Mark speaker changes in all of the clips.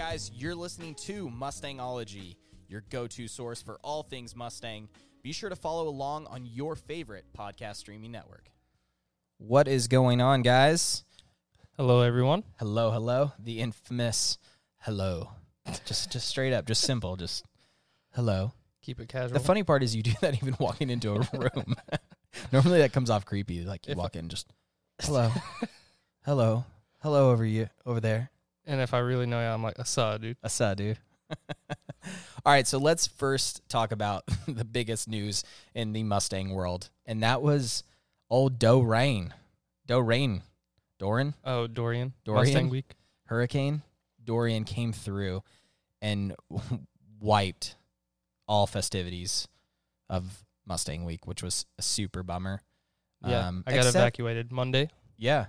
Speaker 1: guys, you're listening to Mustangology, your go to source for all things Mustang. Be sure to follow along on your favorite podcast streaming network. What is going on, guys?
Speaker 2: Hello, everyone.
Speaker 1: Hello, hello. The infamous hello. Just, just straight up, just simple, just hello.
Speaker 2: Keep it casual.
Speaker 1: The funny part is you do that even walking into a room. Normally that comes off creepy. Like you
Speaker 2: If-
Speaker 1: walk in, just hello, hello, hello over you over there.
Speaker 2: And if I really know you, I'm like, Asa, dude.
Speaker 1: Asa, dude. All right, so let's first talk about the biggest news in the Mustang world, and that was old Doe Rain. Doe Rain. Doran?
Speaker 2: Oh, Dorian.
Speaker 1: Dorian?
Speaker 2: Mustang Week.
Speaker 1: Hurricane Dorian came through and wiped all festivities of Mustang Week, which was a super bummer.
Speaker 2: Yeah.
Speaker 1: Um,
Speaker 2: I got
Speaker 1: except-
Speaker 2: evacuated Monday.
Speaker 1: Yeah,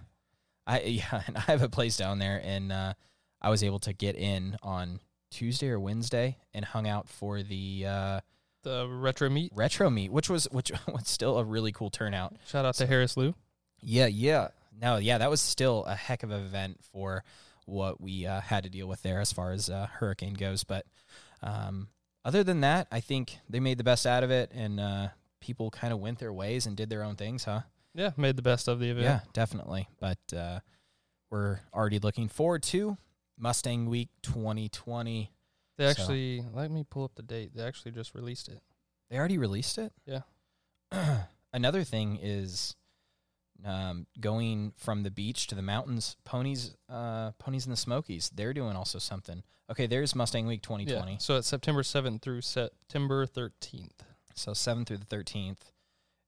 Speaker 1: I yeah, and I have a place down there, and uh, I was able to get in on Tuesday or Wednesday and hung out for the uh,
Speaker 2: The retro meet.
Speaker 1: retro meet, which was which was still a really cool turnout.
Speaker 2: Shout out to Harris Lou.
Speaker 1: Yeah, yeah. No, yeah, that was still a heck of an event for what we uh, had to deal with there as far as uh, hurricane goes. But um, other than that, I think they made the best out of it, and uh, people kind of went their ways and did their own things, huh?
Speaker 2: Yeah, made the best of the event.
Speaker 1: Yeah, definitely. But uh, we're already looking forward to Mustang Week 2020.
Speaker 2: They
Speaker 1: So-
Speaker 2: actually, let me pull up the date. They actually just released it.
Speaker 1: They already released it.
Speaker 2: Yeah.
Speaker 1: Another thing is um, going from the beach to the mountains. Ponies, uh, ponies in the Smokies. They're doing also something. Okay, there's Mustang Week 2020.
Speaker 2: Yeah. So it's September 7th through September 13th.
Speaker 1: So 7th through the 13th,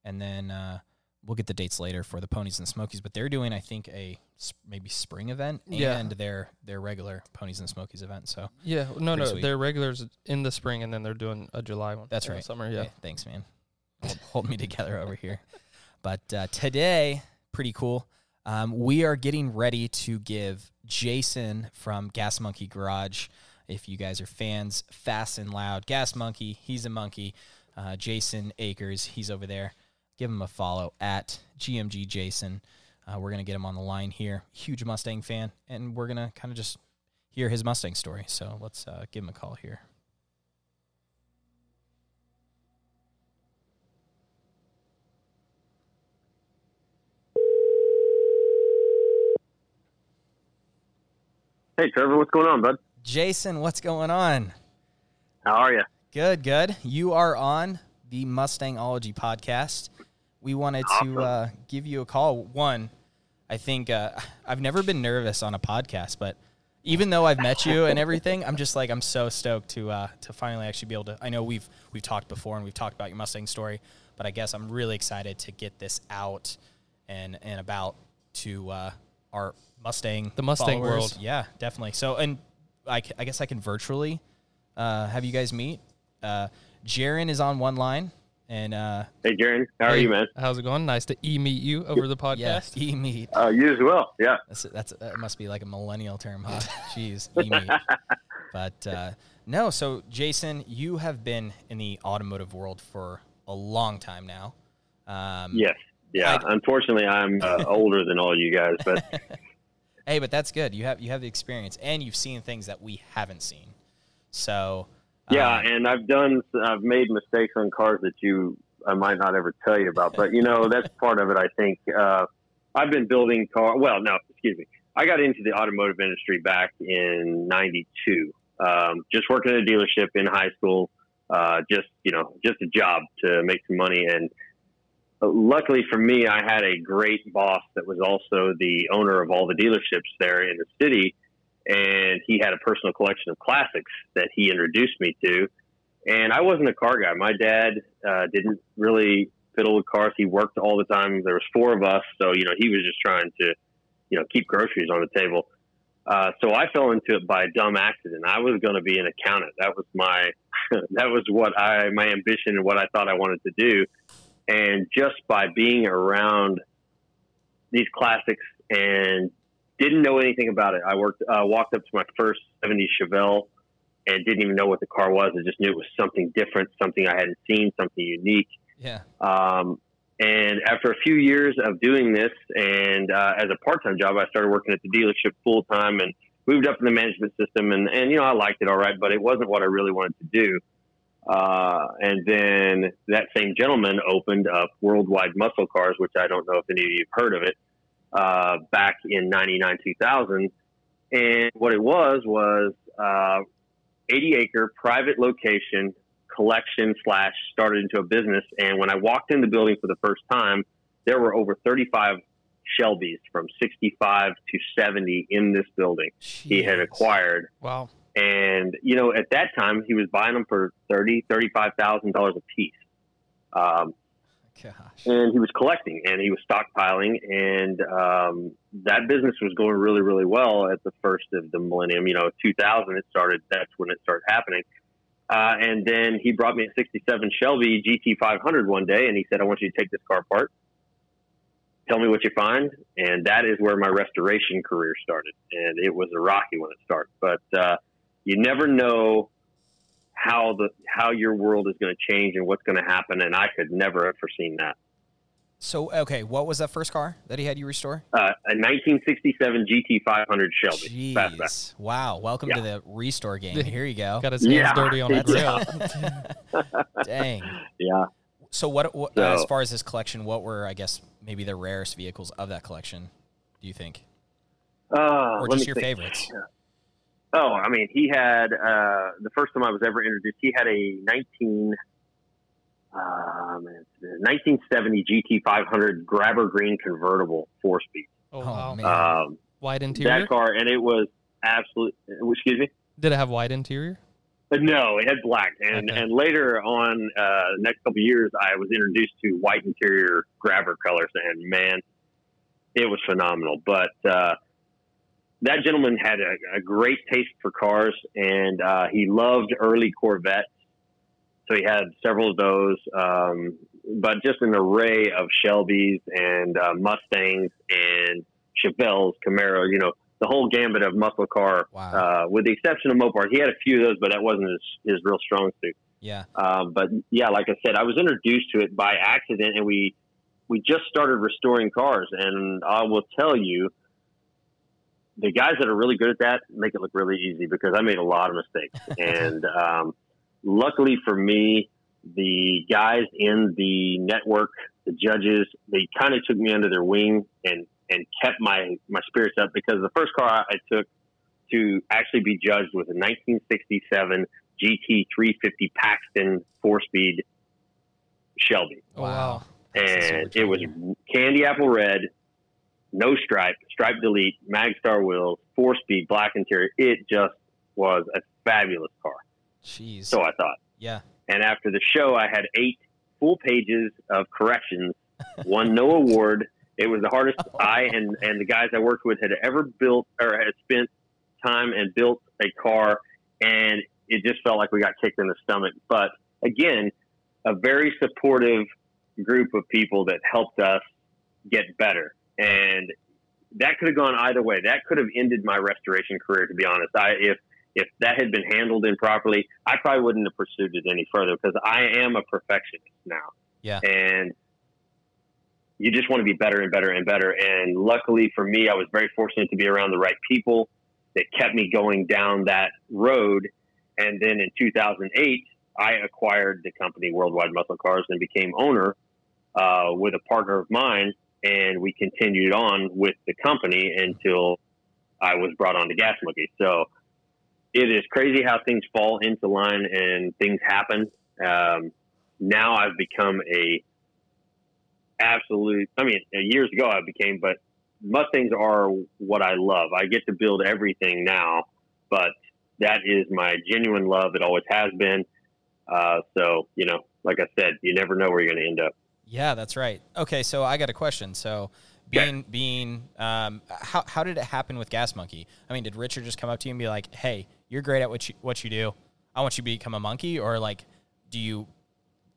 Speaker 1: and then uh, we'll get the dates later for the Ponies and the Smokies. But they're doing, I think, a maybe spring event
Speaker 2: Yeah.
Speaker 1: and their their regular Ponies and Smokies event. So
Speaker 2: Yeah. No, no.
Speaker 1: sweet.
Speaker 2: They're regulars in the spring, and then they're doing a July one.
Speaker 1: That's right.
Speaker 2: Summer. Yeah.
Speaker 1: Hey, thanks, man. Hold, hold me together over here. But uh, today, pretty cool. Um, we are getting ready to give Jason from Gas Monkey Garage. If you guys are fans, fast and loud, Gas Monkey, he's a monkey. Uh, Jason Akers, he's over there. Give him a follow at GMG Jason. Uh, we're gonna get him on the line here. Huge Mustang fan, and we're gonna kind of just hear his Mustang story. So let's uh, give him a call here.
Speaker 3: Hey, Trevor, what's going on, bud?
Speaker 1: Jason, what's going on?
Speaker 3: How are you?
Speaker 1: Good, good. You are on the Mustangology podcast. We wanted
Speaker 3: Awesome.
Speaker 1: to uh, give you a call. One, I think uh, I've never been nervous on a podcast, but even though I've met you and everything, I'm just like I'm so stoked to uh, to finally actually be able to. I know we've we've talked before and we've talked about your Mustang story, but I guess I'm really excited to get this out and and about to uh, our Mustang
Speaker 2: The Mustang
Speaker 1: followers.
Speaker 2: world.
Speaker 1: Yeah, definitely. So and I, I guess I can virtually uh, have you guys meet. Jaron is on one line, and uh,
Speaker 3: Hey, Jaren, how are you, man?
Speaker 2: How's it going? Nice to e meet you over the
Speaker 1: yeah,
Speaker 2: podcast.
Speaker 1: e meet.
Speaker 3: Uh, you as well. Yeah.
Speaker 1: That's that's that must be like a millennial term, huh? Jeez, e meet. But uh, no, so Jason, you have been in the automotive world for a long time now. Um,
Speaker 3: Yes. Yeah.
Speaker 1: I-
Speaker 3: Unfortunately, I'm uh, older than all you guys, but
Speaker 1: hey, but that's good. You have you have the experience, and you've seen things that we haven't seen. So
Speaker 3: yeah.
Speaker 1: um,
Speaker 3: And I've done, I've made mistakes on cars that you, I might not ever tell you about, but you know, that's part of it. I think uh, I've been building car. Well, no, excuse me. I got into the automotive industry back in '92. Um, just working at a dealership in high school. Uh, just you know, just a job to make some money and. uh, Luckily for me, I had a great boss that was also the owner of all the dealerships there in the city, and he had a personal collection of classics that he introduced me to. And I wasn't a car guy. My dad uh, didn't really fiddle with cars. He worked all the time. There was four of us, so you know he was just trying to, you know, keep groceries on the table. Uh, so I fell into it by a dumb accident. I was going to be an accountant. That was my that was what I my ambition and what I thought I wanted to do. And just by being around these classics and didn't know anything about it, I worked uh, walked up to my first '70s Chevelle and didn't even know what the car was. I just knew it was something different, something I hadn't seen, something unique.
Speaker 1: yeah,
Speaker 3: Um, and after a few years of doing this, and uh, as a part-time job, I started working at the dealership full time and moved up in the management system, and and you know I liked it all right, but it wasn't what I really wanted to do. Uh, and then that same gentleman opened up Worldwide Muscle Cars, which I don't know if any of you have heard of it, uh, back in 99, 2000. And what it was was uh, 80 acre private location collection slash started into a business. And when I walked in the building for the first time, there were over 35 Shelbys from 65 to 70 in this building
Speaker 1: Jeez.
Speaker 3: he had acquired.
Speaker 2: Wow.
Speaker 3: And, you know, at that time, he was buying them for thirty, thirty-five thousand dollars a piece. Um,
Speaker 1: Gosh.
Speaker 3: and he was collecting and he was stockpiling and um, that business was going really really well at the first of the millennium. You know 2000 it started that's when it started happening. Uh, and then he brought me a 67 shelby gt500 one day and he said i want you to take this car apart. Tell me what you find. And that is where my restoration career started and it was a rocky when it started but uh, you never know how the how your world is going to change and what's going to happen and i could never have foreseen that
Speaker 1: So okay, what was that first car that he had you restore?
Speaker 3: uh, a 1967 GT500 Shelby.
Speaker 1: Jeez. Wow. Welcome to the restore game. Here you go.
Speaker 2: Got his hands
Speaker 3: Yeah.
Speaker 2: dirty on that
Speaker 3: Yeah.
Speaker 1: Dang.
Speaker 3: Yeah.
Speaker 1: So what, what
Speaker 3: So-
Speaker 1: uh, as far as his collection, what were I guess maybe the rarest vehicles of that collection, do you think?
Speaker 3: Uh,
Speaker 1: Or just your
Speaker 3: think.
Speaker 1: favorites?
Speaker 3: Oh, I mean, he had uh, the first time I was ever introduced. He had a 19, uh, man, 1970 GT500 Grabber Green convertible four speed.
Speaker 2: Oh,
Speaker 1: Oh,
Speaker 2: wow.
Speaker 1: man.
Speaker 3: Um,
Speaker 2: Wide interior?
Speaker 3: that car, and it was absolutely. Excuse me.
Speaker 2: Did it have wide interior?
Speaker 3: But no, it had black, and
Speaker 2: Okay.
Speaker 3: and later on, uh, next couple of years, I was introduced to white interior grabber colors, and man, it was phenomenal. But uh, that gentleman had a, a great taste for cars, and uh, he loved early Corvettes, so he had several of those. Um, but just an array of Shelbys and uh, Mustangs and Chevelles, Camaro, you know, the whole gambit of muscle car
Speaker 1: Wow.
Speaker 3: uh, with the exception of Mopar. He had a few of those, but that wasn't his, his real strong suit.
Speaker 1: yeah.
Speaker 3: Um, but yeah, like I said, I was introduced to it by accident, and we we just started restoring cars. And I will tell you, the guys that are really good at that make it look really easy because I made a lot of mistakes. and um, luckily for me, the guys in the network, the judges, they kind of took me under their wing and and kept my my spirits up because the first car I took to actually be judged was a 1967 GT 350 Paxton four speed Shelby.
Speaker 2: Oh, wow.
Speaker 3: And it was candy apple red, no stripe, stripe delete, Magstar wheels, four speed, black interior. It just was a fabulous car.
Speaker 1: Jeez.
Speaker 3: So I thought.
Speaker 1: yeah.
Speaker 3: And after the show, I had eight full pages of corrections, won no award. It was the hardest oh. I and, and the guys I worked with had ever built or had spent time and built a car. And it just felt like we got kicked in the stomach. But again, a very supportive group of people that helped us get better. And that could have gone either way. That could have ended my restoration career, to be honest. I, if, if that had been handled improperly, I probably wouldn't have pursued it any further because I am a perfectionist now.
Speaker 1: Yeah.
Speaker 3: And you just want to be better and better and better. And luckily for me, I was very fortunate to be around the right people that kept me going down that road. And then in 2008, I acquired the company Worldwide Muscle Cars and became owner uh, with a partner of mine. And we continued on with the company until I was brought on to Gas Monkey. So it is crazy how things fall into line and things happen. Um, now I've become a absolute. I mean, years ago I became, but Mustangs are what I love. I get to build everything now, but that is my genuine love. It always has been. Uh, so you know, like I said, you never know where you're going to end up.
Speaker 1: Yeah, that's right. Okay, so I got a question. So, being being um, how how did it happen with Gas Monkey? I mean, did Richard just come up to you and be like, "Hey, you're great at what you what you do. I want you to become a monkey," or like, do you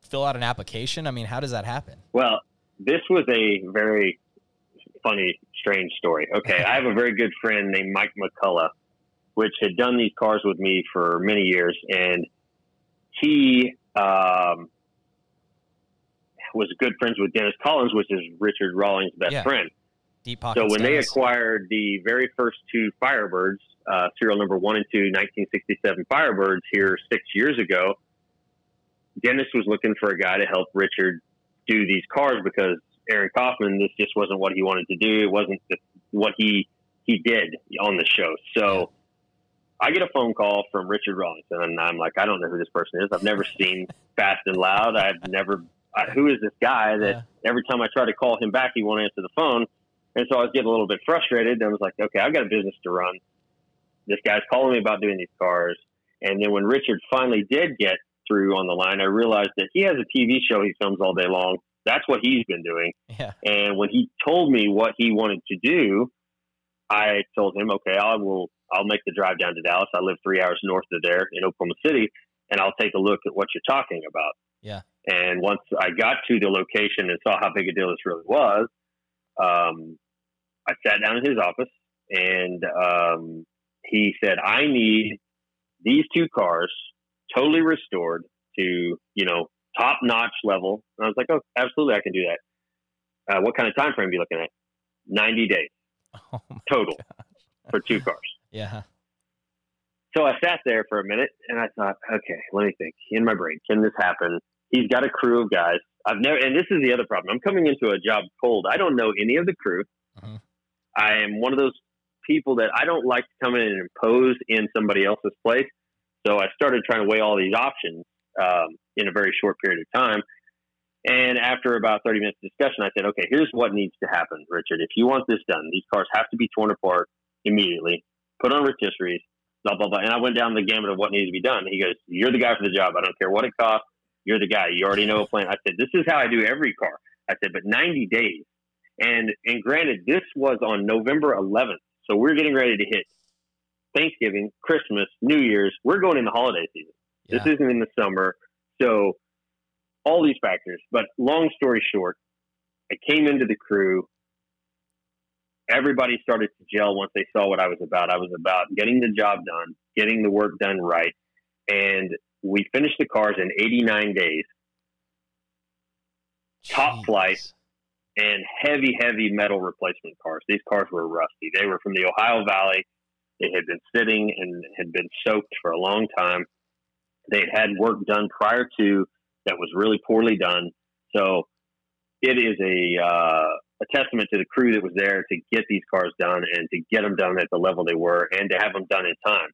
Speaker 1: fill out an application? I mean, how does that happen?
Speaker 3: Well, this was a very funny, strange story. Okay, I have a very good friend named Mike McCullough, which had done these cars with me for many years, and he um, was good friends with Dennis Collins, which is Richard Rawlings' best
Speaker 1: Yeah.
Speaker 3: friend.
Speaker 1: Deep.
Speaker 3: So when they acquired the very first two Firebirds, uh, serial number one and two, 1967 Firebirds here six years ago, Dennis was looking for a guy to help Richard do these cars because Aaron Kaufman, this just wasn't what he wanted to do. It wasn't the, what he he did on the show. So I get a phone call from Richard Rawlings, and I'm like, I don't know who this person is. I've never seen Fast and Loud. I've never. I, who is this guy that
Speaker 1: Yeah.
Speaker 3: every time I try to call him back, he won't answer the phone? And so I was getting a little bit frustrated. And I was like, okay, I've got a business to run. This guy's calling me about doing these cars. And then when Richard finally did get through on the line, I realized that he has a TV show he films all day long. That's what he's been doing.
Speaker 1: Yeah.
Speaker 3: And when he told me what he wanted to do, I told him, okay, I will, I'll make the drive down to Dallas. I live three hours north of there in Oklahoma City, and I'll take a look at what you're talking about.
Speaker 1: Yeah.
Speaker 3: And once I got to the location and saw how big a deal this really was, um, I sat down in his office and um, he said, I need these two cars totally restored to, you know, top notch level. And I was like, oh, absolutely, I can do that. Uh, what kind of time frame are you looking at? 90 days
Speaker 1: Oh
Speaker 3: total for two cars.
Speaker 1: Yeah.
Speaker 3: So I sat there for a minute and I thought, okay, let me think in my brain, can this happen? He's got a crew of guys. I've never, and this is the other problem. I'm coming into a job cold. I don't know any of the crew.
Speaker 1: Mhm.
Speaker 3: I am one of those people that I don't like to come in and impose in somebody else's place. So I started trying to weigh all these options um, in a very short period of time. And after about 30 minutes of discussion, I said, okay, here's what needs to happen, Richard. If you want this done, these cars have to be torn apart immediately, put on rotisseries, blah, blah, blah. And I went down the gamut of what needs to be done. He goes, You're the guy for the job. I don't care what it costs. You're the guy. You already know a plan. I said, This is how I do every car. I said, But 90 days. And, and granted, this was on November 11th. So we're getting ready to hit Thanksgiving, Christmas, New Year's. We're going in the holiday season.
Speaker 1: Yeah.
Speaker 3: This isn't in the summer. So all these factors. But long story short, I came into the crew. Everybody started to gel once they saw what I was about. I was about getting the job done, getting the work done right. And we finished the cars in 89 days Top flight. and heavy, heavy metal replacement cars. These cars were rusty. They were from the Ohio Valley. They had been sitting and had been soaked for a long time. They had had work done prior to that was really poorly done. So it is a uh, a testament to the crew that was there to get these cars done and to get them done at the level they were and to have them done in time.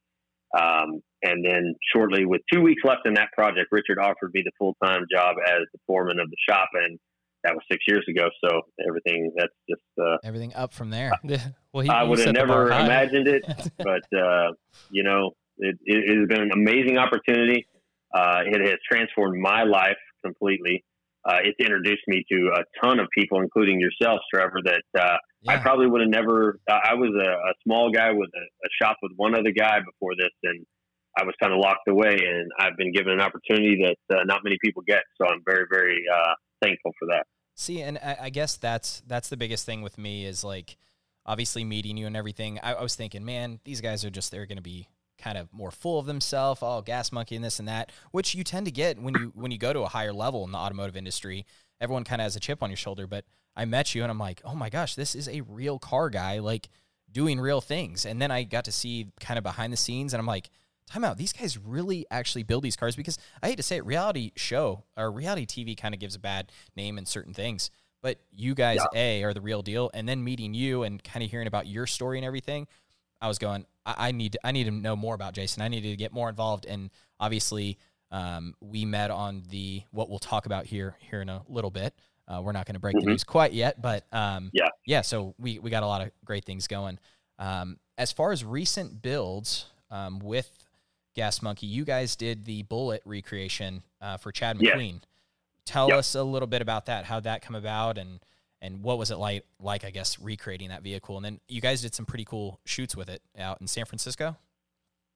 Speaker 3: Um, and then shortly, with two weeks left in that project, Richard offered me the full time job as the foreman of the shop, and that was six years ago. So everything that's just uh,
Speaker 1: Everything up from there.
Speaker 2: Yeah. Well, he,
Speaker 3: I would have
Speaker 2: set the bar
Speaker 3: never imagined it, but uh, you know, it, it, it has been an amazing opportunity. Uh, it has transformed my life completely. Uh, it's introduced me to a ton of people, including yourself, Trevor. That uh, I probably would have never. I I was a, a small guy with a, a shop with one other guy before this, and I was kind of locked away. And I've been given an opportunity that uh, not many people get. So I'm very, very uh, thankful for that.
Speaker 1: See, and I, I guess that's that's the biggest thing with me is like obviously meeting you and everything. I, I was thinking, man, these guys are just they're going to be kind of more full of themselves, all gas monkey and this and that, which you tend to get when you when you go to a higher level in the automotive industry. Everyone kind of has a chip on your shoulder, but I met you and I'm like, oh my gosh, this is a real car guy, like doing real things. And then I got to see kind of behind the scenes, and I'm like, time out. These guys really actually build these cars because I hate to say it, reality show or reality TV kind of gives a bad name in certain things. But you guys, A, are the real deal. And then meeting you and kind of hearing about your story and everything, I was going, I, I need I need to know more about Jason. I need to get more involved. And obviously, um, we met on the what we'll talk about here here in a little bit. Uh, we're not going to break the
Speaker 3: Mhm.
Speaker 1: news quite yet, but um,
Speaker 3: Yeah.
Speaker 1: yeah. So we we got a lot of great things going. Um, as far as recent builds um, with Gas Monkey, you guys did the Bullitt recreation uh, for Chad. McQueen. Tell
Speaker 3: Yep.
Speaker 1: us a little bit about that. How'd that come about, and and what was it like? Like I guess recreating that vehicle, and then you guys did some pretty cool shoots with it out in San Francisco.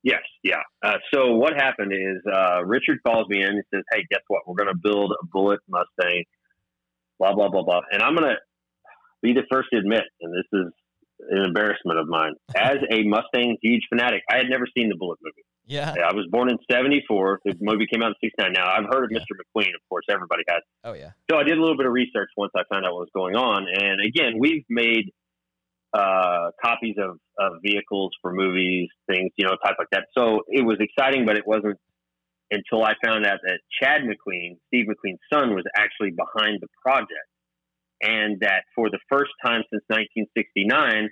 Speaker 3: Yes, yeah. Uh, so what happened is uh, Richard calls me in and says, "Hey, guess what? We're going to build a Bullitt Mustang." Blah blah blah blah. And I'm going to be the first to admit, and this is an embarrassment of mine, as a Mustang huge fanatic, I had never seen the Bullitt movie.
Speaker 1: Yeah.
Speaker 3: I was born in '74. The movie came out in '69. Now I've heard of
Speaker 1: Yeah.
Speaker 3: Mr. McQueen, of course. Everybody has.
Speaker 1: Oh yeah.
Speaker 3: So I did a little bit of research once I found out what was going on. And again, we've made uh, copies of, of vehicles for movies, things, you know, type like that. So it was exciting, but it wasn't until I found out that Chad McQueen, Steve McQueen's son, was actually behind the project. And that for the first time since 1969,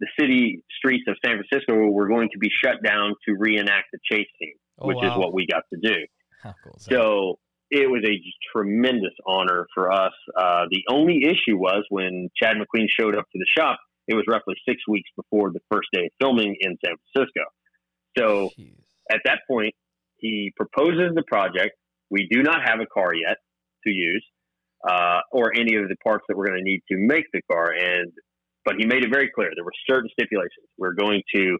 Speaker 3: the city streets of San Francisco were going to be shut down to reenact the chase scene,
Speaker 2: Oh,
Speaker 3: which is what we got to do.
Speaker 1: Cool?
Speaker 3: So it was a tremendous honor for us. Uh, the only issue was when Chad McQueen showed up to the shop, it was roughly six weeks before the first day of filming in San Francisco. So
Speaker 1: Jeez.
Speaker 3: at that point, he proposes the project. We do not have a car yet to use, uh, or any of the parts that we're going to need to make the car. And but he made it very clear there were certain stipulations. We're going to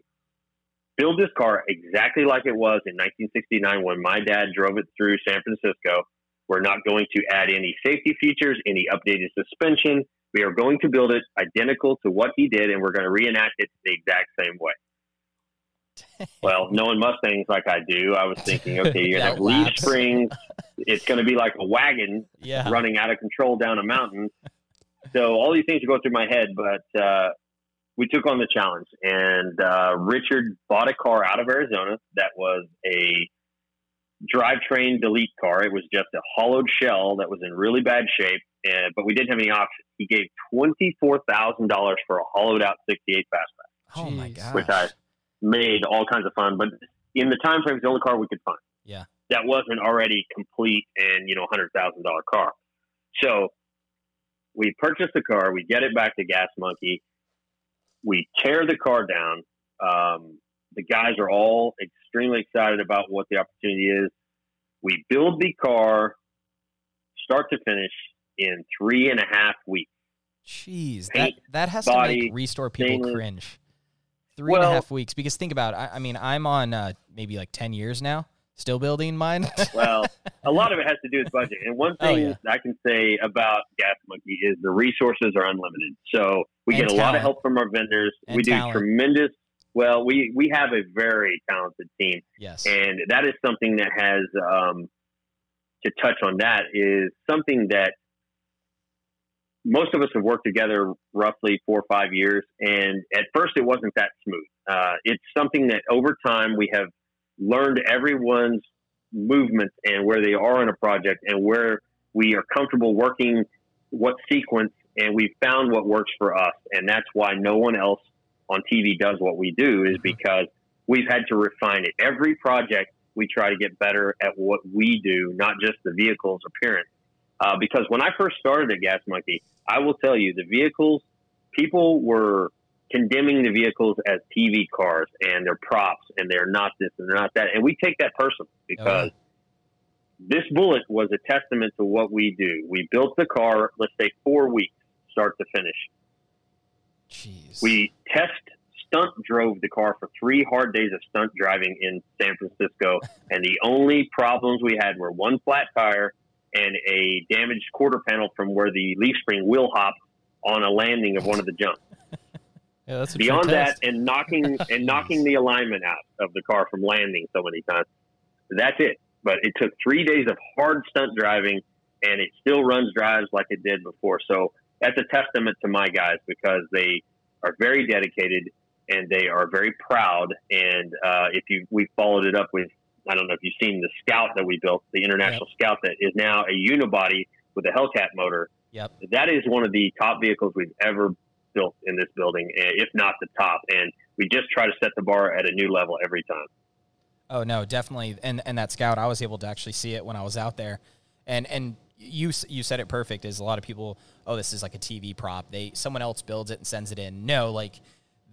Speaker 3: build this car exactly like it was in 1969 when my dad drove it through San Francisco. We're not going to add any safety features, any updated suspension. We are going to build it identical to what he did, and we're going to reenact it the exact same way. Well, knowing Mustangs like I do, I was thinking, okay, you're gonna have leaf springs. It's gonna be like a wagon
Speaker 1: yeah.
Speaker 3: running out of control down a mountain. So all these things are going through my head, but uh, we took on the challenge, and uh, Richard bought a car out of Arizona that was a drivetrain delete car. It was just a hollowed shell that was in really bad shape, and, but we didn't have any options. He gave twenty four thousand dollars for a hollowed out sixty eight fastback
Speaker 1: Oh my
Speaker 2: Jeez.
Speaker 1: gosh.
Speaker 3: which I made all kinds of fun. But in the time frame, it's the only car we could find.
Speaker 1: Yeah.
Speaker 3: That wasn't already complete and, you know, hundred thousand dollar car. So we purchase the car, we get it back to Gas Monkey, we tear the car down. Um, the guys are all extremely excited about what the opportunity is. We build the car start to finish in three and a half weeks.
Speaker 1: Jeez, that
Speaker 3: Paint,
Speaker 1: that has to make restore people
Speaker 3: stainless.
Speaker 1: cringe. Three and a half
Speaker 3: Well-
Speaker 1: weeks. Because think about, it, I, I mean, I'm on uh, maybe like ten years now, still building mine.
Speaker 3: Well, a lot of it has to do with budget. And one thing
Speaker 1: yeah.
Speaker 3: I can say about Gas Monkey is the resources are unlimited. So we
Speaker 1: And
Speaker 3: get a lot of help from our vendors.
Speaker 1: And
Speaker 3: we do tremendous. Well, we we have a very talented team,
Speaker 1: yes.
Speaker 3: and that is something that has um, to touch on. That is something that most of us have worked together roughly four or five years, and at first it wasn't that smooth. Uh, it's something that over time we have learned everyone's movements and where they are in a project and where we are comfortable working, what sequence, and we found what works for us, and that's why no one else on TV does what we do is because we've had to refine it. Every project we try to get better at what we do, not just the vehicle's appearance. Uh, because when I first started at Gas Monkey, I will tell you the vehicles, people were condemning the vehicles as TV cars and they're props and they're not this and they're not that. And we take that personally because this Bullitt was a testament to what we do. We built the car, let's say four weeks, start to finish.
Speaker 1: Jeez.
Speaker 3: We test stunt drove the car for three hard days of stunt driving in San Francisco, and the only problems we had were one flat tire and a damaged quarter panel from where the leaf spring wheel hopped on a landing of one of the jumps.
Speaker 2: Yeah,
Speaker 3: Beyond that,
Speaker 2: test.
Speaker 3: and knocking and knocking the alignment out of the car from landing so many times. That's it. But it took three days of hard stunt driving, and it still runs drives like it did before. So that's a testament to my guys because they are very dedicated and they are very proud. And uh, if you we followed it up with, I don't know if you've seen the Scout that we built, the International Scout that is now a unibody with a Hellcat motor.
Speaker 1: Yep.
Speaker 3: That is one of the top vehicles we've ever built in this building, eh, if not the top. And we just try to set the bar at a new level every time.
Speaker 1: Oh no, definitely. And and that scout, I was able to actually see it when I was out there, and and you you said it perfect. Is a lot of people, oh, this is like a TV prop. They someone else builds it and sends it in. No, like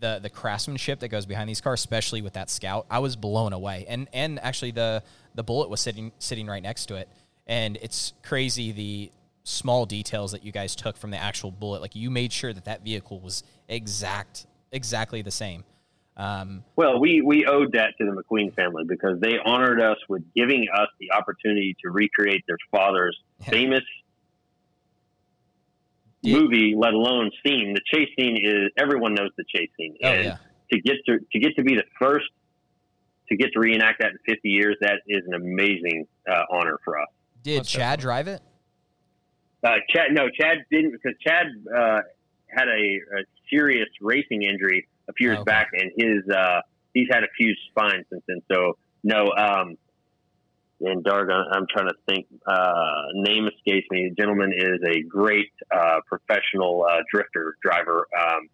Speaker 1: the the craftsmanship that goes behind these cars, especially with that scout, I was blown away. And and actually the the Bullitt was sitting sitting right next to it, and it's crazy the small details that you guys took from the actual Bullitt. Like you made sure that that vehicle was exact exactly the same. Um,
Speaker 3: Well, we, we owed that to the McQueen family because they honored us with giving us the opportunity to recreate their father's
Speaker 1: Yeah.
Speaker 3: famous
Speaker 1: Did-
Speaker 3: movie, let alone scene. The chase scene is everyone knows the chase scene,
Speaker 1: oh
Speaker 3: and
Speaker 1: yeah.
Speaker 3: to get to to get to be the first to get to reenact that in 50 years, that is an amazing uh, honor for us.
Speaker 1: Did
Speaker 2: Most
Speaker 1: Chad drive it?
Speaker 3: Uh, Chad, no, Chad didn't because Chad uh, had a, a serious racing injury a few years
Speaker 1: Okay.
Speaker 3: back, and his uh, he's had a fused spine since then. So no, um, and Darga, I'm trying to think. Uh, name escapes me. The gentleman is a great uh, professional uh, drifter driver, um,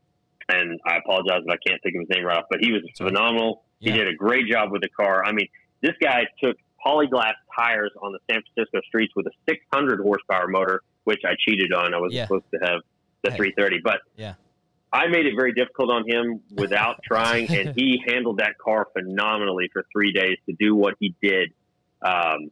Speaker 3: and I apologize if I can't think of his name right off. But he was
Speaker 1: Sorry.
Speaker 3: phenomenal.
Speaker 1: Yeah.
Speaker 3: He did a great job with the car. I mean, this guy took polyglass tires on the San Francisco streets with a 600 horsepower motor, which I cheated on. I was
Speaker 1: Yeah.
Speaker 3: supposed to have the
Speaker 1: Hey.
Speaker 3: 330, but
Speaker 1: Yeah.
Speaker 3: I made it very difficult on him without trying, and he handled that car phenomenally for three days to do what he did. Um,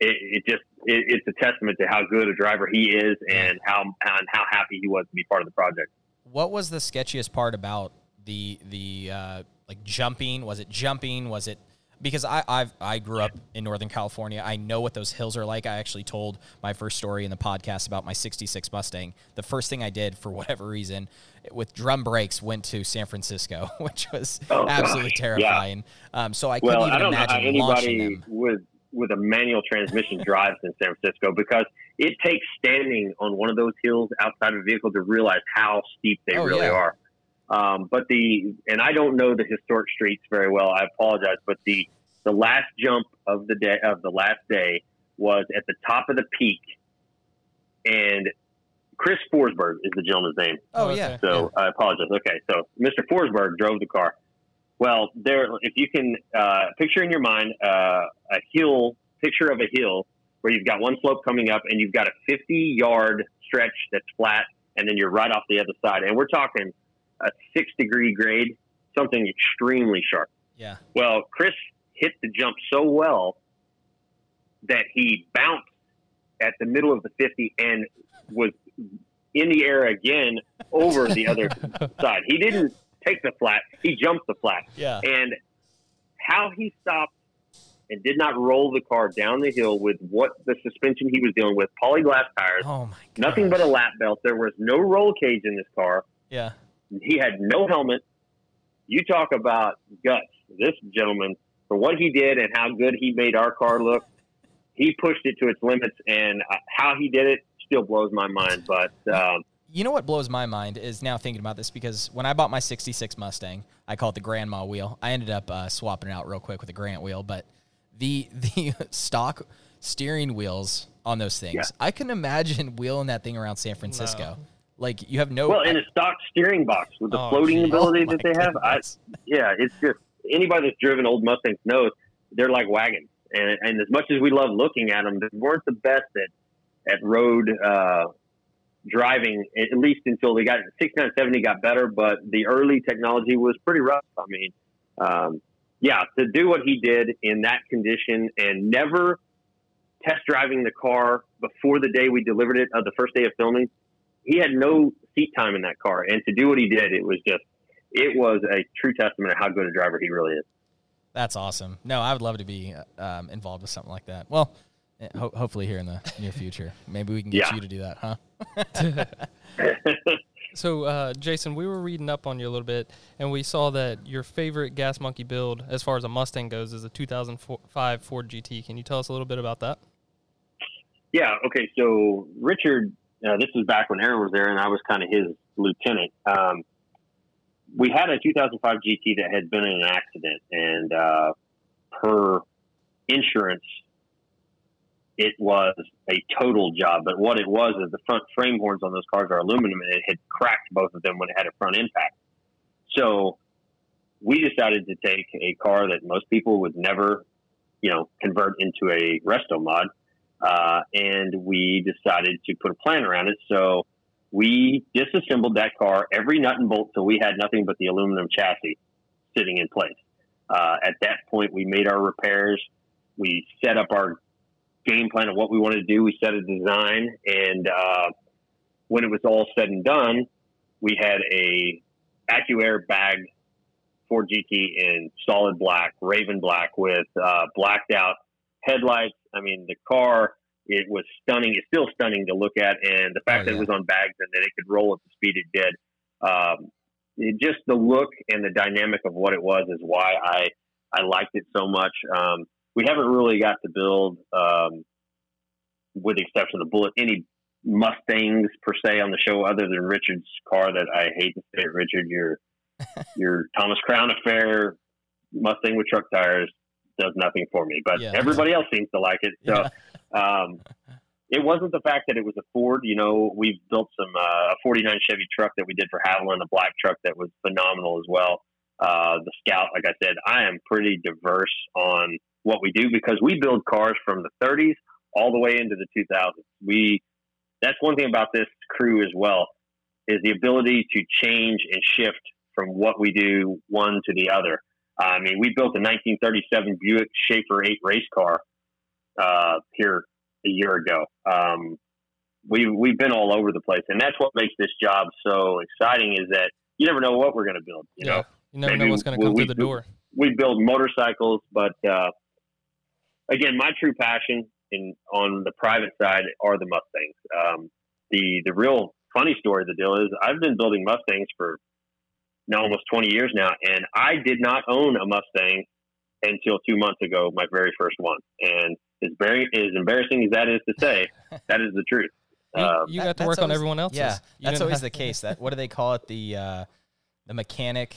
Speaker 3: it, it just it, it's a testament to how good a driver he is and how and how happy he was to be part of the project.
Speaker 1: What was the sketchiest part about the the uh, like jumping? Was it jumping? Was it because I I've, I grew up in Northern California. I know what those hills are like. I actually told my first story in the podcast about my '66 Mustang. The first thing I did for whatever reason with drum brakes went to San Francisco, which was
Speaker 3: Oh,
Speaker 1: absolutely
Speaker 3: gosh.
Speaker 1: terrifying. Um, so I couldn't even
Speaker 3: I don't know how
Speaker 1: imagine launching
Speaker 3: anybody
Speaker 1: them.
Speaker 3: with with a manual transmission drives in San Francisco because it takes standing on one of those hills outside of a vehicle to realize how steep they
Speaker 1: Oh,
Speaker 3: really
Speaker 1: yeah.
Speaker 3: are. Um, but the and I don't know the historic streets very well. I apologize, but the the last jump of the day of the last day was at the top of the peak, and Chris Forsberg is the gentleman's name.
Speaker 1: Oh yeah.
Speaker 2: okay.
Speaker 3: So I apologize. Okay, so Mr. Forsberg drove the car. Well, there, if you can uh, picture in your mind uh, a hill, picture of a hill where you've got one slope coming up and you've got a 50 yard stretch that's flat, and then you're right off the other side. And we're talking a six degree grade, something extremely sharp.
Speaker 1: yeah.
Speaker 3: Well, Chris hit the jump so well that he bounced at the middle of the 50 and was in the air again over the other side. He didn't take the flat, he jumped the flat.
Speaker 1: Yeah.
Speaker 3: And how he stopped and did not roll the car down the hill with what the suspension he was dealing with, polyglass tires,
Speaker 1: Oh my. God.
Speaker 3: nothing but a lap belt. There was no roll cage in this car.
Speaker 1: Yeah.
Speaker 3: He had no helmet. You talk about guts. This gentleman, for what he did and how good he made our car look, he pushed it to its limits, and uh, how he did it still blows my mind. But um,
Speaker 1: You know what blows my mind is now thinking about this because when I bought my 66 Mustang, I call it the grandma wheel. I ended up uh, swapping it out real quick with a Grant wheel, but the the stock steering wheels on those things,
Speaker 3: Yeah.
Speaker 1: I can imagine wheeling that thing around San Francisco. Like you have no
Speaker 3: well, in a stock steering box with the
Speaker 2: Oh,
Speaker 3: floating
Speaker 2: geez.
Speaker 3: ability
Speaker 1: Oh,
Speaker 3: that they have, I, yeah, it's just anybody that's driven old Mustangs knows they're like wagons. And, and as much as we love looking at them, they weren't the best at at road uh, driving. At least until they got 6970 got better, but the early technology was pretty rough. I mean, um, yeah, to do what he did in that condition and never test driving the car before the day we delivered it, uh, the first day of filming, he had no seat time in that car. And to do what he did, it was just, it was a true testament of how good a driver he really is.
Speaker 1: That's awesome. No, I would love to be uh, um, involved with something like that. Well, eh, ho- hopefully here in the near future, maybe we can get
Speaker 3: Yeah.
Speaker 1: you to do that, huh?
Speaker 2: So, uh, Jason, we were reading up on you a little bit, and we saw that your favorite Gas Monkey build, as far as a Mustang goes, is a 2005 Ford GT. Can you tell us a little bit about that?
Speaker 3: Yeah. Okay. So Richard, uh, this was back when Aaron was there, and I was kind of his lieutenant. Um, we had a 2005 GT that had been in an accident, and uh, per insurance, it was a total job. But what it was is the front frame horns on those cars are aluminum, and it had cracked both of them when it had a front impact. So we decided to take a car that most people would never, you know, convert into a resto mod uh, and we decided to put a plan around it. So we disassembled that car, every nut and bolt, so we had nothing but the aluminum chassis sitting in place. Uh, at that point, we made our repairs. We set up our game plan of what we wanted to do. We set a design, and uh, when it was all said and done, we had a AccuAir bagged Ford GT in solid black, Raven black, with uh, blacked out headlights. I mean, the car, it was stunning. It's still stunning to look at. And the fact
Speaker 1: Oh,
Speaker 3: that
Speaker 1: yeah.
Speaker 3: it was on bags and that it could roll at the speed it did, um, it, just the look and the dynamic of what it was is why I, I liked it so much. Um, we haven't really got to build, um, with the exception of the Bullitt, any Mustangs per se on the show, other than Richard's car that I hate to say Richard. Your your Thomas Crown affair Mustang with truck tires does nothing for me, but
Speaker 1: Yeah.
Speaker 3: everybody else seems to like it. So um, it wasn't the fact that it was a Ford. You know, we've built some uh, a '49 Chevy truck that we did for Haviland, a black truck that was phenomenal as well. Uh, the Scout, like I said, I am pretty diverse on what we do because we build cars from the 30s all the way into the 2000s. We that's one thing about this crew as well is the ability to change and shift from what we do one to the other. I mean, we built a 1937 Buick Schaefer 8 race car uh, here a year ago. Um, we we've been all over the place, and that's what makes this job so exciting. Is that you never know what we're going to build. You know,
Speaker 2: You never
Speaker 3: Maybe
Speaker 2: know what's going to come
Speaker 3: we
Speaker 2: through the door.
Speaker 3: we build motorcycles, but uh, again, my true passion in on the private side are the Mustangs. Um, the the real funny story of the deal is I've been building Mustangs for now almost 20 years now, and I did not own a Mustang until two months ago, my very first one. And as very as embarrassing as that is to say, that is the truth.
Speaker 2: You, you
Speaker 1: That-
Speaker 2: got to
Speaker 1: that's
Speaker 2: work on everyone else's.
Speaker 1: Yeah,
Speaker 2: You
Speaker 1: that's always
Speaker 2: have-
Speaker 1: the case. That what do they call it? The uh, the mechanic,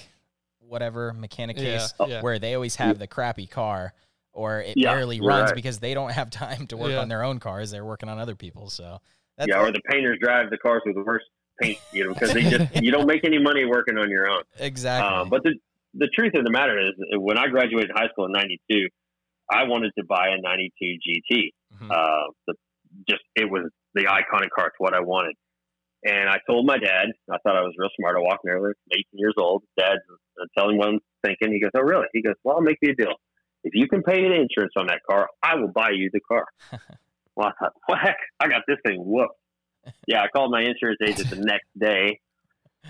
Speaker 1: whatever mechanic
Speaker 2: Yeah,
Speaker 1: case,
Speaker 2: yeah.
Speaker 1: where they always have the crappy car, or it
Speaker 3: Yeah,
Speaker 1: barely runs
Speaker 3: right.
Speaker 1: because they don't have time to work
Speaker 2: Yeah.
Speaker 1: on their own cars. They're working on other people's. So that's
Speaker 3: yeah, or the painters drive the cars with the worst paint, you know, because they just you don't make any money working on your own.
Speaker 1: exactly.
Speaker 3: Um, but the the truth of the matter is, when I graduated high school in '92, I wanted to buy a '92 GT.
Speaker 1: Mhm.
Speaker 3: Uh, the, just it was the iconic car. It's what I wanted. And I told my dad. I thought I was real smart. I walked in there, 18 years old. Dad, uh, telling what I'm thinking. He goes, "Oh, really?" He goes, "Well, I'll make you a deal. If you can pay the insurance on that car, I will buy you the car." well, I thought, "What heck? I got this thing whooped." Yeah, I called my insurance agent the next day.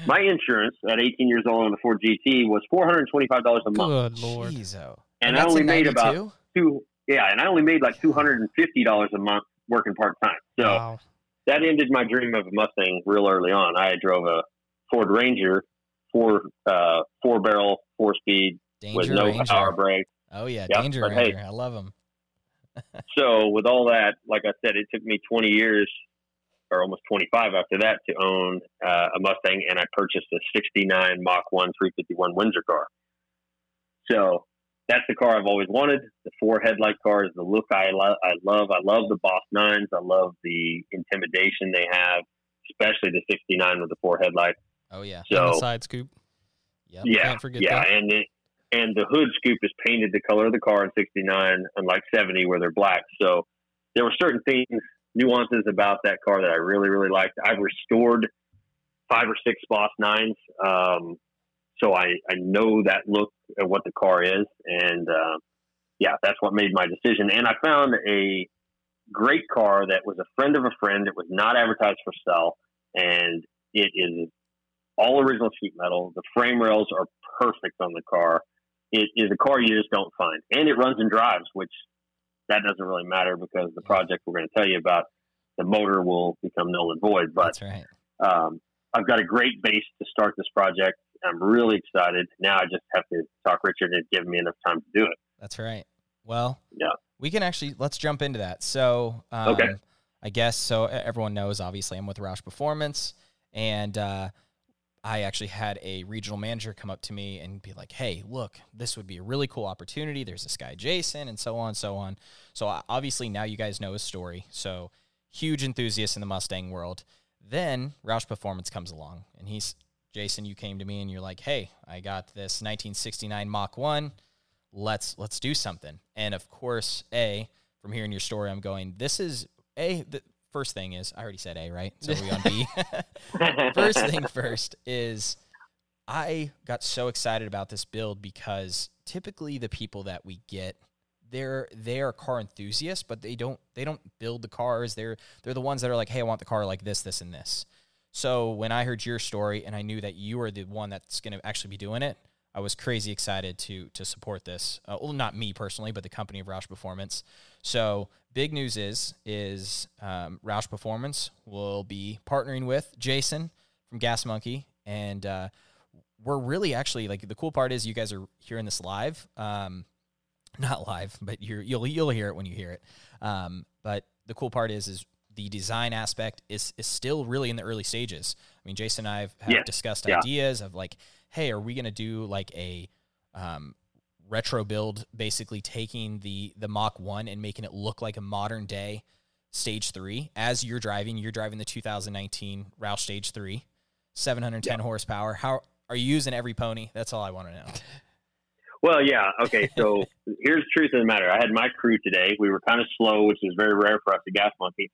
Speaker 3: My insurance at 18 years old on the Ford GT was $425 a month,
Speaker 2: Good lord.
Speaker 1: Jeez, oh.
Speaker 3: and, I only made about two. Yeah, and I only made like $250 a month working part time. So
Speaker 2: Wow.
Speaker 3: that ended my dream of a Mustang real early on. I drove a Ford Ranger, four uh, four barrel, four speed with no
Speaker 1: Ranger.
Speaker 3: power brake.
Speaker 1: Oh yeah,
Speaker 3: Yep,
Speaker 1: Danger
Speaker 3: but hey.
Speaker 1: I love them.
Speaker 3: So with all that, like I said, it took me 20 years or almost 25 after that to own uh, a Mustang, and I purchased a '69 Mach 1 351 Windsor car. So that's the car I've always wanted. The four headlight car is the look I, lo- I love. I love the Boss Nines. I love the intimidation they have, especially the '69 with the four headlights.
Speaker 1: Oh yeah.
Speaker 2: And the
Speaker 3: So
Speaker 2: side scoop.
Speaker 1: Yep.
Speaker 3: yeah,
Speaker 2: Can't forget
Speaker 3: yeah,
Speaker 2: that.
Speaker 3: and it, and the hood scoop is painted the color of the car in '69, unlike '70 where they're black. So there were certain things, nuances about that car that I really, really liked. I've restored five or six Boss Nines, um, so I I know that look at what the car is, and uh, yeah, that's what made my decision. And I found a great car that was a friend of a friend. It was not advertised for sale, and it is all original sheet metal. The frame rails are perfect on the car. It is a car you just don't find, and it runs and drives, which that doesn't really matter because the project we're going to tell you about, the motor will become null and void. But
Speaker 1: That's right.
Speaker 3: um, I've got a great base to start this project. I'm really excited. Now I just have to talk Richard and give me enough time to do it.
Speaker 1: That's right. Well,
Speaker 3: Yeah.
Speaker 1: we can actually let's jump into that. So, um,
Speaker 3: Okay.
Speaker 1: I guess so. Everyone knows, obviously, I'm with Roush Performance, and uh, I actually had a regional manager come up to me and be like, "Hey, look, this would be a really cool opportunity. There's this guy Jason, and so on, so on." So obviously now you guys know his story. So huge enthusiast in the Mustang world. Then Roush Performance comes along, and he's Jason. You came to me and you're like, "Hey, I got this 1969 Mach One. Let's let's do something." And of course, a from hearing your story, I'm going, "This is a the first thing is I already said A, right? So we on B." first thing first is I got so excited about this build because typically the people that we get they're they are car enthusiasts, but they don't they don't build the cars. They're they're the ones that are like, hey, I want the car like this, this, and this. So when I heard your story and I knew that you are the one that's going to actually be doing it, I was crazy excited to to support this. Uh, well, not me personally, but the company of Roush Performance. So big news is is um, Roush Performance will be partnering with Jason from Gas Monkey, and uh, we're really actually like the cool part is you guys are hearing this live. Um, not live, but you're, you'll you'll hear it when you hear it. Um, but the cool part is is the design aspect is is still really in the early stages. I mean, Jason and I have, have
Speaker 3: Yeah.
Speaker 1: discussed
Speaker 3: Yeah.
Speaker 1: ideas of like, hey, are we going to do like a um, retro build, basically taking the the Mach One and making it look like a modern day Stage Three? As you're driving, you're driving the 2019 Roush Stage Three, 710 horsepower. How are you using every pony? That's all I want to know.
Speaker 3: Well, yeah. Okay. So here's the truth of the matter. I had my crew today. We were kind of slow, which is very rare for us at Gas Monkey.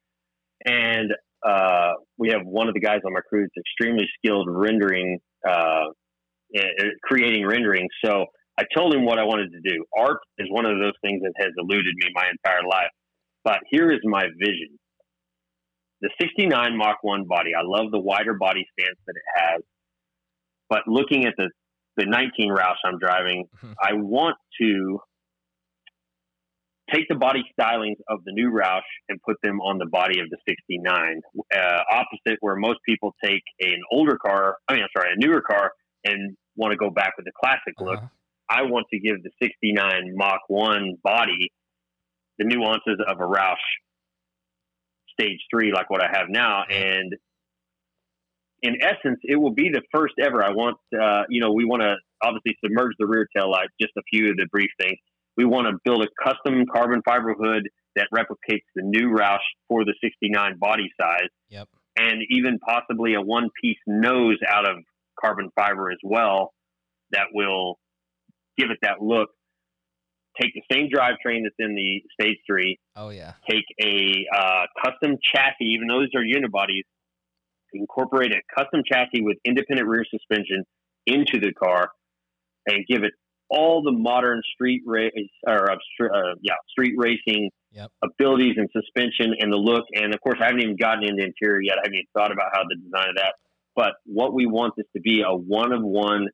Speaker 3: And uh, we have one of the guys on my crew that's extremely skilled rendering, uh, eh, eh, creating rendering. So I told him what I wanted to do. Art is one of those things that has eluded me my entire life. But here is my vision. The 69 Mach 1 body, I love the wider body stance that it has. But looking at the the 19 Roush I'm driving,
Speaker 1: Mhm.
Speaker 3: I want to take the body stylings of the new Roush and put them on the body of the 69. Uh, opposite where most people take an older car, I mean, I'm sorry, a newer car and want to go back with the classic look.
Speaker 1: Uh-huh.
Speaker 3: I want to give the 69 Mach 1 body the nuances of a Roush Stage 3, like what I have now. And in essence, it will be the first ever. I want, uh, you know, we want to obviously submerge the rear tail light, just a few of the brief things. We want to build a custom carbon fiber hood that replicates the new Roush for the 69 body size
Speaker 1: Yep.
Speaker 3: and even possibly a one piece nose out of carbon fiber as well that will give it that look. Take the same drivetrain that's in the Stage 3,
Speaker 1: Oh yeah.
Speaker 3: take a uh, custom chassis, even though these are unibodies, incorporate a custom chassis with independent rear suspension into the car and give it all the modern street race or uh, uh, yeah street racing
Speaker 1: Yep.
Speaker 3: abilities and suspension and the look. And of course, I haven't even gotten into interior yet. I haven't even thought about how the design of that. But what we want this to be a one of one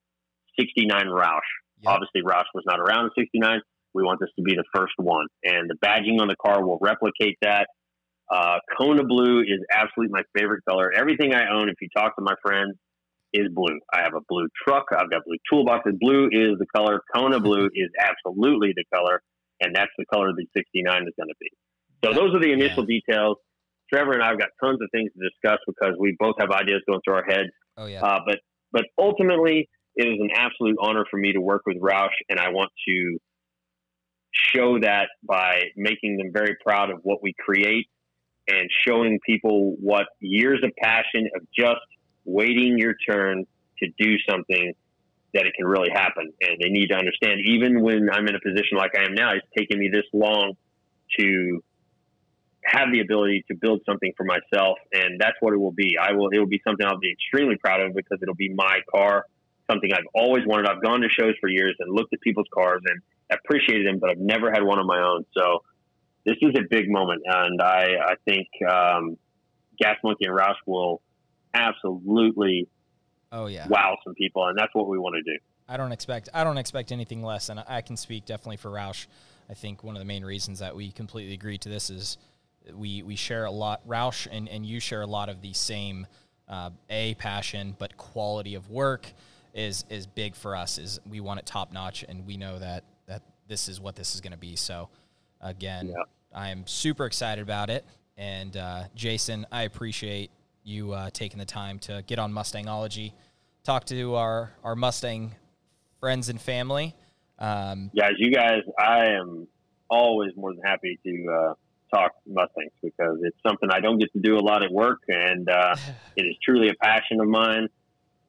Speaker 3: 69 Roush.
Speaker 1: Yep.
Speaker 3: Obviously, Roush was not around in 69. We want this to be the first one. And the badging on the car will replicate that. Uh, Kona blue is absolutely my favorite color. Everything I own, if you talk to my friends, is blue. I have a blue truck. I've got blue toolboxes. Blue is the color. Kona blue is absolutely the color. And that's the color the 69 is going to be. So those are the initial details. Trevor and I have got tons of things to discuss because we both have ideas going through our heads.
Speaker 1: Oh yeah.
Speaker 3: Uh, but but ultimately, it is an absolute honor for me to work with Roush, and I want to show that by making them very proud of what we create and showing people what years of passion of just waiting your turn to do something that it can really happen. And they need to understand, even when I'm in a position like I am now, it's taken me this long to have the ability to build something for myself, and that's what it will be. I will. It will be something I'll be extremely proud of because it'll be my car, something I've always wanted. I've gone to shows for years and looked at people's cars and appreciated them, but I've never had one of my own. So this is a big moment, and I, I think um, Gas Monkey and Roush will absolutely
Speaker 1: oh yeah.
Speaker 3: wow some people, and that's what we want to do.
Speaker 1: I don't expect I don't expect anything less, and I can speak definitely for Roush. I think one of the main reasons that we completely agree to this is we we share a lot. Roush and and you share a lot of the same uh, a passion, but quality of work is is big for us. Is we want it top notch, and we know that that this is what this is going to be. So again,
Speaker 3: Yeah.
Speaker 1: I am super excited about it. And uh, Jason, I appreciate you uh, taking the time to get on Mustangology, talk to our our Mustang friends and family. Um,
Speaker 3: guys, you guys, I am always more than happy to uh, talk Mustangs because it's something I don't get to do a lot at work, and uh, it is truly a passion of mine.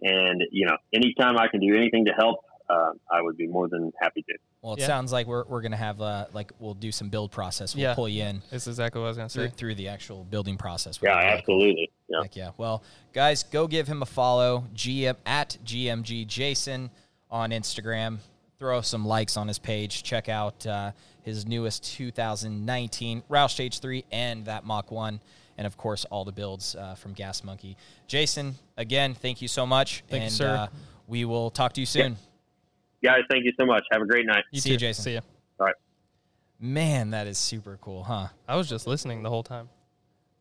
Speaker 3: And you know, anytime I can do anything to help, uh, I would be more than happy to.
Speaker 1: well, it
Speaker 2: Yeah.
Speaker 1: sounds like we're, we're gonna have uh, like we'll do some build process. We'll
Speaker 2: Yeah.
Speaker 1: pull you in
Speaker 2: That's exactly what I was gonna
Speaker 1: through,
Speaker 2: say.
Speaker 1: through the actual building process.
Speaker 3: Yeah,
Speaker 1: Really cool.
Speaker 3: absolutely. Yeah.
Speaker 1: Heck yeah. Well, guys, go give him a follow. GM at GMG Jason on Instagram. Throw some likes on his page. Check out uh, his newest 2019 Roush Stage 3 and that Mach 1. And of course, all the builds uh, from Gas Monkey. Jason, again, thank you so much.
Speaker 2: Thank you, sir.
Speaker 1: Uh, we will talk to you soon.
Speaker 3: Guys, thank you so much. Have a great night.
Speaker 2: You
Speaker 1: See you,
Speaker 2: too.
Speaker 1: Jason.
Speaker 2: See ya. All right.
Speaker 1: Man, that is super cool, huh?
Speaker 2: I was just listening the whole time.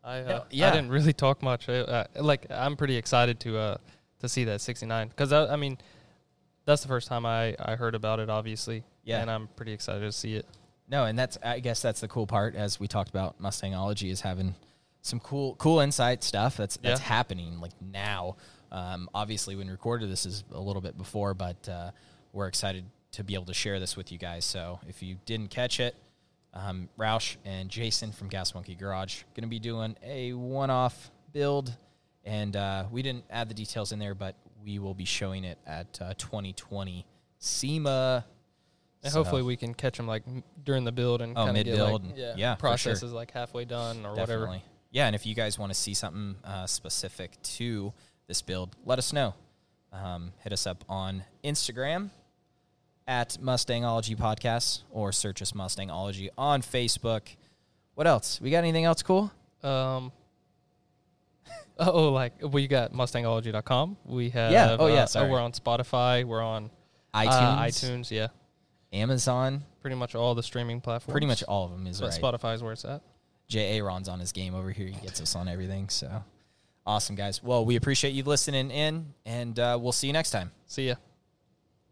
Speaker 2: I uh,
Speaker 1: Yeah.
Speaker 2: I didn't really talk much. I, uh, like I'm pretty excited to uh to see that 69 because I, I mean that's the first time I I heard about it obviously.
Speaker 1: Yeah.
Speaker 2: And I'm pretty excited to see it.
Speaker 1: No, and that's I guess that's the cool part as we talked about Mustangology is having some cool cool insight stuff that's that's
Speaker 2: Yeah.
Speaker 1: happening like now. Um, obviously, when we recorded this is a little bit before, but uh, we're excited to be able to share this with you guys. So if you didn't catch it, um, Roush and Jason from Gas Monkey Garage going to be doing a one-off build, and uh, we didn't add the details in there, but we will be showing it at uh, 2020 SEMA.
Speaker 2: And
Speaker 1: So-
Speaker 2: hopefully we can catch them like during the build and
Speaker 1: Oh,
Speaker 2: kind of get like, yeah,
Speaker 1: yeah,
Speaker 2: process
Speaker 1: sure.
Speaker 2: is like halfway done or
Speaker 1: Definitely.
Speaker 2: whatever.
Speaker 1: Yeah, and if you guys want to see something uh, specific to this build, let us know. Um, hit us up on Instagram at Mustangology Podcast or search us Mustangology on Facebook. What else? We got anything else cool?
Speaker 2: Um. Oh, like we got Mustangology.com. We have
Speaker 1: Yeah. Oh, yeah,
Speaker 2: uh,
Speaker 1: sorry.
Speaker 2: we're on Spotify. We're on
Speaker 1: iTunes,
Speaker 2: uh, iTunes. Yeah,
Speaker 1: Amazon,
Speaker 2: pretty much all the streaming platforms.
Speaker 1: pretty much all of them is
Speaker 2: But
Speaker 1: right.
Speaker 2: Spotify is where it's at.
Speaker 1: J. Aaron's on his game over here. He gets us on everything. So awesome, guys. Well, we appreciate you listening in, and uh, we'll see you next time.
Speaker 2: See ya.